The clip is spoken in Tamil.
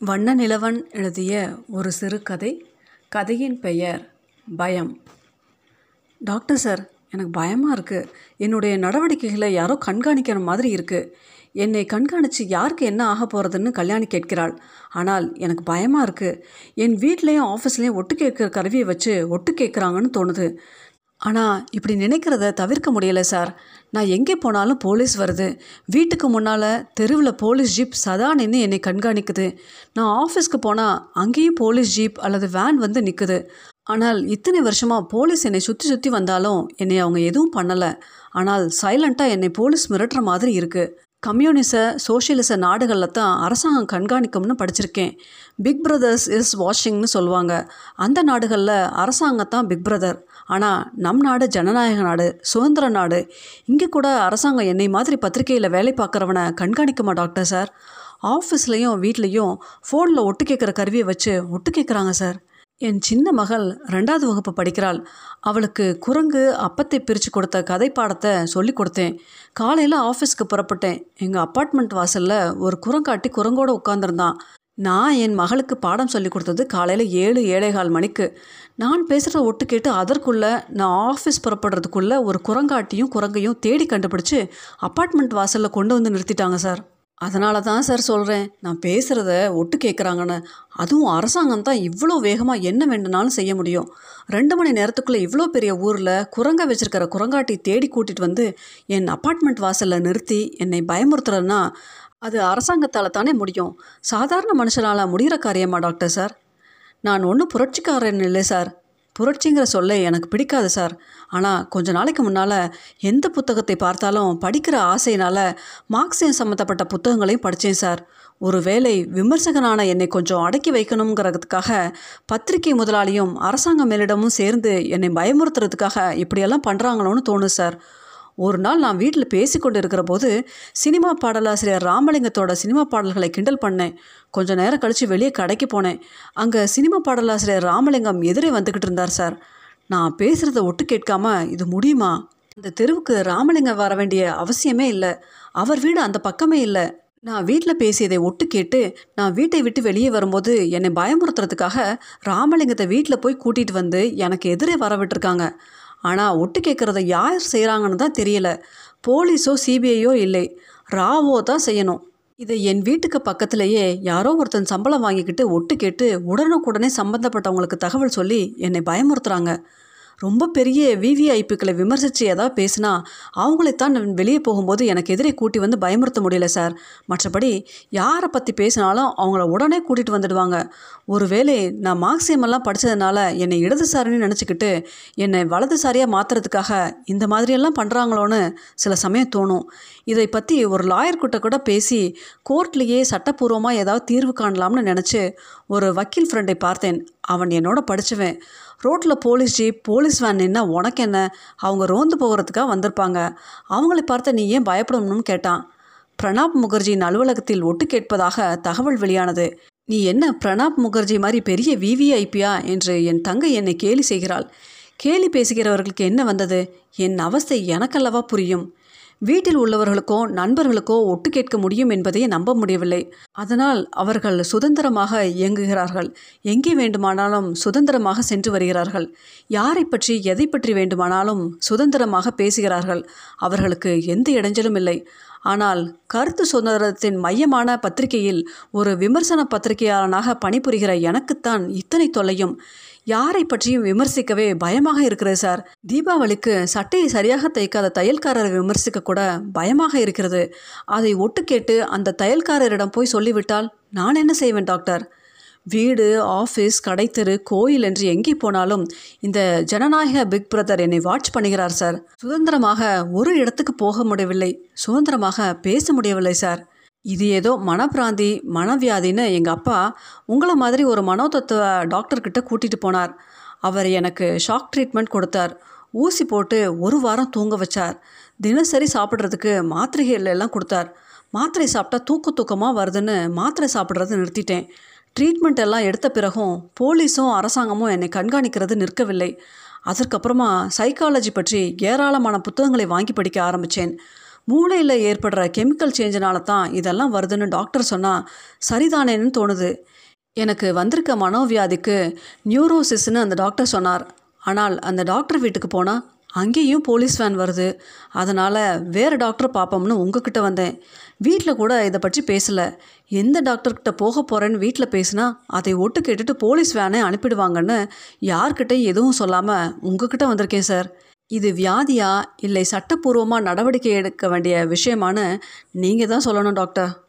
வண்ண நிலவன் எழுதிய ஒரு சிறுகதை கதையின் பெயர் பயம். டாக்டர் சார் எனக்கு பயமாக இருக்குது என்னுடைய நடவடிக்கைகளை யாரோ கண்காணிக்கிற மாதிரி இருக்குது என்னை கண்காணித்து யாருக்கு என்ன ஆக போகிறதுன்னு கல்யாணி கேட்கிறாள். ஆனால் எனக்கு பயமாக இருக்குது என் வீட்லேயும் ஆஃபீஸ்லேயும் ஒட்டு கேட்குற கருவியை வச்சு ஒட்டு கேட்குறாங்கன்னு தோணுது. ஆனால் இப்படி நினைக்கிறத தவிர்க்க முடியலை சார். நான் எங்கே போனாலும் போலீஸ் வருது. வீட்டுக்கு முன்னால் தெருவில் போலீஸ் ஜீப் சதா நின்று என்னை கண்காணிக்குது. நான் ஆஃபீஸ்க்கு போனால் அங்கேயும் போலீஸ் ஜீப் அல்லது வேன் வந்து நிற்குது ஆனால் இத்தனை வருஷமாக போலீஸ் என்னை சுற்றி சுற்றி வந்தாலும் என்னை அவங்க எதுவும் பண்ணலை. ஆனால் சைலண்ட்டாக என்னை போலீஸ் மிரட்டுற மாதிரி இருக்குது கம்யூனிச சோஷியலிச நாடுகளில் தான் அரசாங்கம் கண்காணிக்கும்னு படிச்சிருக்கேன். பிக் பிரதர்ஸ் இஸ் வாஷிங்னு சொல்லுவாங்க. அந்த நாடுகளில் அரசாங்கம் தான் பிக் பிரதர். ஆனால் நம் நாடு ஜனநாயக நாடு சுதந்திர நாடு. இங்கே கூட அரசாங்கம் என்னை மாதிரி பத்திரிகையில் வேலை பார்க்குறவனை கண்காணிக்குமா டாக்டர் சார்? ஆஃபீஸ்லேயும் வீட்லேயும் ஃபோனில் ஒட்டு கேட்குற கருவியை வச்சு ஒட்டு கேட்குறாங்க சார். என் சின்ன மகள் ரெண்டாவது வகுப்பு படிக்கிறாள். அவளுக்கு குரங்கு அப்பத்தை பிரித்து கொடுத்த கதை பாடத்தை சொல்லி கொடுத்தேன். காலையில் ஆஃபீஸ்க்கு புறப்பட்டேன். எங்கள் அப்பார்ட்மெண்ட் வாசலில் ஒரு குரங்காட்டி குரங்கோடு உட்காந்துருந்தான் நான் என் மகளுக்கு பாடம் சொல்லி கொடுத்தது காலையில் ஏழு ஏழேகால் மணிக்கு. நான் பேசுகிறத ஒட்டு கேட்டு அதற்குள்ளே நான் ஆஃபீஸ் புறப்படுறதுக்குள்ளே ஒரு குரங்காட்டியும் குரங்கையும் தேடி கண்டுபிடிச்சி அப்பார்ட்மெண்ட் வாசலில் கொண்டு வந்து நிறுத்திட்டாங்க சார். அதனால தான் சார் சொல்கிறேன் நான் பேசுகிறத ஒட்டு கேட்குறாங்கன்னு அதுவும் அரசாங்கம் தான் இவ்வளோ வேகமாக என்ன வேண்டுனாலும் செய்ய முடியும். ரெண்டு மணி நேரத்துக்குள்ளே இவ்வளோ பெரிய ஊரில் குரங்க வச்சுருக்கிற குரங்காட்டி தேடி கூட்டிகிட்டு வந்து என் அப்பார்ட்மெண்ட் வாசலில் நிறுத்தி என்னை பயமுறுத்துறேன்னா அது அரசாங்கத்தால் தானே முடியும். சாதாரண மனுஷனால் முடிகிற காரியமா டாக்டர் சார்? நான் ஒன்றும் புரட்சிக்காரன் இல்லை சார். புரட்சிங்கிற சொல்ல எனக்கு பிடிக்காது சார். ஆனால் கொஞ்ச நாளைக்கு முன்னால் எந்த புத்தகத்தை பார்த்தாலும் படிக்கிற ஆசையினால் மார்க்சியம் சம்மந்தப்பட்ட புத்தகங்களையும் படித்தேன் சார். ஒரு வேளை விமர்சகனான என்னை கொஞ்சம் அடக்கி வைக்கணுங்கிறதுக்காக பத்திரிகை முதலாளியும் அரசாங்க மேலிடமும் சேர்ந்து என்னை பயமுறுத்துறதுக்காக இப்படியெல்லாம் பண்ணுறாங்களோன்னு தோணும் சார். ஒரு நாள் நான் வீட்டில் பேசி கொண்டு இருக்கிற போது சினிமா பாடலாசிரியர் ராமலிங்கத்தோட சினிமா பாடல்களை கிண்டல் பண்ணேன். கொஞ்ச நேரம் கழித்து வெளியே கடைக்கு போனேன். அங்கே சினிமா பாடலாசிரியர் ராமலிங்கம் எதிரே வந்துக்கிட்டு இருந்தார் சார். நான் பேசுகிறத ஒட்டு கேட்காம இது முடியுமா? அந்த தெருவுக்கு ராமலிங்கம் வர வேண்டிய அவசியமே இல்லை. அவர் வீடு அந்த பக்கமே இல்லை. நான் வீட்டில் பேசியதை ஒட்டு கேட்டு நான் வீட்டை விட்டு வெளியே வரும்போது என்னை பயமுறுத்துறதுக்காக ராமலிங்கத்தை வீட்டில் போய் கூட்டிகிட்டு வந்து எனக்கு எதிரே வர விட்டுருக்காங்க. ஆனால் ஒட்டு கேட்குறத யார் செய்கிறாங்கன்னு தான் தெரியல. போலீஸோ சிபிஐயோ இல்லை. ராவோ தான் செய்யணும். இதை என் வீட்டுக்கு பக்கத்திலேயே யாரோ ஒருத்தன் சம்பளம் வாங்கிக்கிட்டு ஒட்டு கேட்டு உடனுக்குடனே சம்மந்தப்பட்டவங்களுக்கு தகவல் சொல்லி என்னை பயமுறுத்துறாங்க. ரொம்ப பெரிய விவிஐபிக்களை விமர்சித்து ஏதாவது பேசினா அவங்களைத்தான் நான் வெளியே போகும்போது எனக்கு எதிரே கூட்டி வந்து பயமுறுத்த முடியல சார். மற்றபடி யாரை பற்றி பேசினாலும் அவங்கள உடனே கூட்டிகிட்டு வந்துடுவாங்க. ஒருவேளை நான் மார்க்சியமெல்லாம் படித்ததுனால என்னை இடதுசாரின்னு நினச்சிக்கிட்டு என்னை வலதுசாரியாக மாற்றுறதுக்காக இந்த மாதிரியெல்லாம் பண்ணுறாங்களோன்னு சில சமயம் தோணும். இதை பற்றி ஒரு லாயர்கிட்ட கூட பேசி கோர்ட்லேயே சட்டப்பூர்வமாக ஏதாவது தீர்வு காணலாம்னு நினச்சி ஒரு வக்கீல் ஃப்ரெண்டை பார்த்தேன். அவன் என்னோட படிச்சுவேன். ரோட்டில் போலீஸ் ஜீப் போலீஸ் வேன் என்ன உனக்கு என்ன அவங்க ரோந்து போகிறதுக்காக வந்திருப்பாங்க. அவங்களை பார்த்து நீ ஏன் பயப்படணும்னு கேட்டான். பிரணாப் முகர்ஜியின் அலுவலகத்தில் ஒட்டு கேட்பதாக தகவல் வெளியானது. நீ என்ன பிரணாப் முகர்ஜி மாதிரி பெரிய விவிஐபியா என்று என் தங்கை என்னை கேலி செய்கிறாள். கேலி பேசுகிறவர்களுக்கு என்ன வந்தது? என் அவஸ்தை எனக்கல்லவா புரியும்? வீட்டில் உள்ளவர்களுக்கோ நண்பர்களுக்கோ ஒட்டு கேட்க முடியும் என்பதை நம்ப முடியவில்லை. அதனால் அவர்கள் சுதந்திரமாக இயங்குகிறார்கள். எங்கே வேண்டுமானாலும் சுதந்திரமாக சென்று வருகிறார்கள். யாரை பற்றி எதை பற்றி வேண்டுமானாலும் சுதந்திரமாக பேசுகிறார்கள். அவர்களுக்கு எந்த இடைஞ்சலும் இல்லை. ஆனால் கருத்து சுதந்திரத்தின் மையமான பத்திரிகையில் ஒரு விமர்சன பத்திரிகையாளனாக பணிபுரிகிற எனக்குத்தான் இத்தனை தொல்லையும். யாரை பற்றியும் விமர்சிக்கவே பயமாக இருக்கிறது சார். தீபாவளிக்கு சட்டையை சரியாக தைக்காத தையல்காரரை விமர்சிக்க கூட பயமாக இருக்கிறது. அதை ஒட்டு கேட்டு அந்த தையல்காரரிடம் போய் சொல்லிவிட்டால் நான் என்ன செய்வேன் டாக்டர்? வீடு ஆஃபீஸ் கடைத்தெரு கோயில் என்று எங்கே போனாலும் இந்த ஜனநாயக பிக் பிரதர் என்னை வாட்ச் பண்ணுகிறார் சார். சுதந்திரமாக ஒரு இடத்துக்கு போக முடியவில்லை. சுதந்திரமாக பேச முடியவில்லை சார். இது ஏதோ மனப்பிராந்தி மனவியாதின்னு எங்கள் அப்பா உங்களை மாதிரி ஒரு மனோதத்துவ டாக்டர்கிட்ட கூட்டிகிட்டு போனார். அவர் எனக்கு ஷாக் ட்ரீட்மெண்ட் கொடுத்தார். ஊசி போட்டு ஒரு வாரம் தூங்க வச்சார். தினசரி சாப்பிட்றதுக்கு மாத்திரைகள் எல்லாம் கொடுத்தார். மாத்திரை சாப்பிட்டா தூக்க தூக்கமாக வருதுன்னு மாத்திரை சாப்பிட்றது நிறுத்திட்டேன். ட்ரீட்மெண்ட் எல்லாம் எடுத்த பிறகும் போலீஸும் அரசாங்கமும் என்னை கண்காணிக்கிறது நிற்கவில்லை. அதற்கப்புறமா சைக்காலஜி பற்றி ஏராளமான புத்தகங்களை வாங்கி படிக்க ஆரம்பித்தேன் மூளையில் ஏற்படுற கெமிக்கல் சேஞ்சினால தான் இதெல்லாம் வருதுன்னு டாக்டர் சொன்னால் சரிதானேன்னு தோணுது. எனக்கு வந்திருக்க மனோவியாதிக்கு நியூரோசிஸ்னு அந்த டாக்டர் சொன்னார். ஆனால் அந்த டாக்டர் வீட்டுக்கு போனால் அங்கேயும் போலீஸ் வேன் வருது. அதனால் வேறு டாக்டர் பார்ப்போம்னு உங்ககிட்ட வந்தேன். வீட்டில் கூட இதை பற்றி பேசலை. எந்த டாக்டர்கிட்ட போக போகிறேன்னு வீட்டில் பேசினா அதை ஒட்டு கேட்டுட்டு போலீஸ் வேனே அனுப்பிடுவாங்கன்னு யார்கிட்டையும் எதுவும் சொல்லாமல் உங்ககிட்ட வந்திருக்கேன் சார். இது வியாதியா? இல்லை சட்டப்பூர்வமாக நடவடிக்கை எடுக்க வேண்டிய விஷயமானு நீங்கள் தான் சொல்லணும் டாக்டர்.